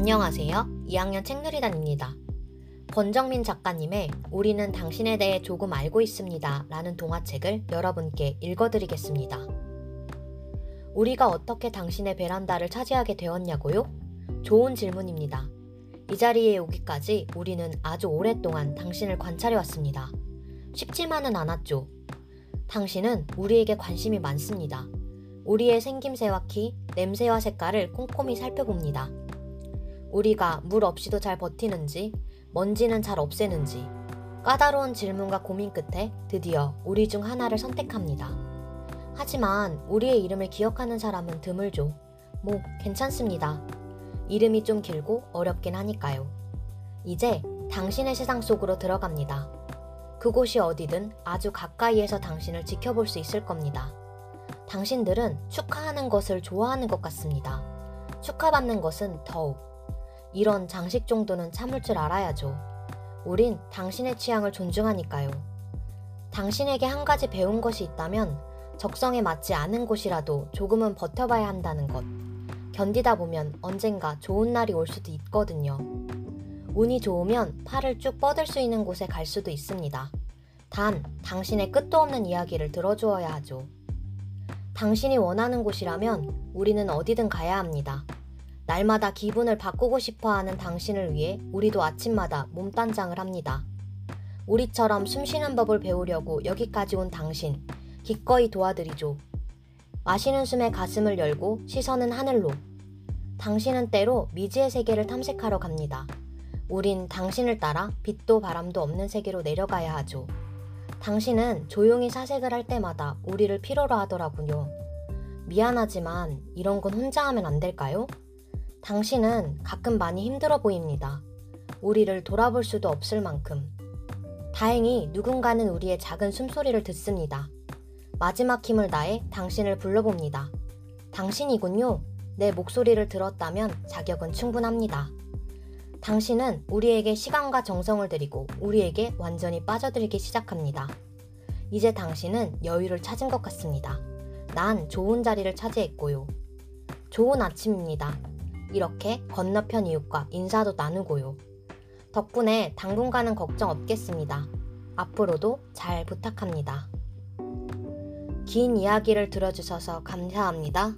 안녕하세요. 2학년 책누리단입니다. 권정민 작가님의 우리는 당신에 대해 조금 알고 있습니다. 라는 동화책을 여러분께 읽어드리겠습니다. 우리가 어떻게 당신의 베란다를 차지하게 되었냐고요? 좋은 질문입니다. 이 자리에 오기까지 우리는 아주 오랫동안 당신을 관찰해 왔습니다. 쉽지만은 않았죠. 당신은 우리에게 관심이 많습니다. 우리의 생김새와 키, 냄새와 색깔을 꼼꼼히 살펴봅니다. 우리가 물 없이도 잘 버티는지, 먼지는 잘 없애는지, 까다로운 질문과 고민 끝에 드디어 우리 중 하나를 선택합니다. 하지만 우리의 이름을 기억하는 사람은 드물죠. 뭐, 괜찮습니다. 이름이 좀 길고 어렵긴 하니까요. 이제 당신의 세상 속으로 들어갑니다. 그곳이 어디든 아주 가까이에서 당신을 지켜볼 수 있을 겁니다. 당신들은 축하하는 것을 좋아하는 것 같습니다. 축하받는 것은 더욱. 이런 장식 정도는 참을 줄 알아야죠. 우린 당신의 취향을 존중하니까요. 당신에게 한 가지 배운 것이 있다면 적성에 맞지 않은 곳이라도 조금은 버텨봐야 한다는 것. 견디다 보면 언젠가 좋은 날이 올 수도 있거든요. 운이 좋으면 팔을 쭉 뻗을 수 있는 곳에 갈 수도 있습니다. 단, 당신의 끝도 없는 이야기를 들어주어야 하죠. 당신이 원하는 곳이라면 우리는 어디든 가야 합니다. 날마다 기분을 바꾸고 싶어 하는 당신을 위해 우리도 아침마다 몸단장을 합니다. 우리처럼 숨 쉬는 법을 배우려고 여기까지 온 당신, 기꺼이 도와드리죠. 마시는 숨에 가슴을 열고 시선은 하늘로. 당신은 때로 미지의 세계를 탐색하러 갑니다. 우린 당신을 따라 빛도 바람도 없는 세계로 내려가야 하죠. 당신은 조용히 사색을 할 때마다 우리를 필요로 하더라고요. 미안하지만 이런 건 혼자 하면 안 될까요? 당신은 가끔 많이 힘들어 보입니다. 우리를 돌아볼 수도 없을 만큼. 다행히 누군가는 우리의 작은 숨소리를 듣습니다. 마지막 힘을 다해 당신을 불러봅니다. 당신이군요. 내 목소리를 들었다면 자격은 충분합니다. 당신은 우리에게 시간과 정성을 들이고 우리에게 완전히 빠져들기 시작합니다. 이제 당신은 여유를 찾은 것 같습니다. 난 좋은 자리를 차지했고요. 좋은 아침입니다. 이렇게 건너편 이웃과 인사도 나누고요. 덕분에 당분간은 걱정 없겠습니다. 앞으로도 잘 부탁합니다. 긴 이야기를 들어주셔서 감사합니다.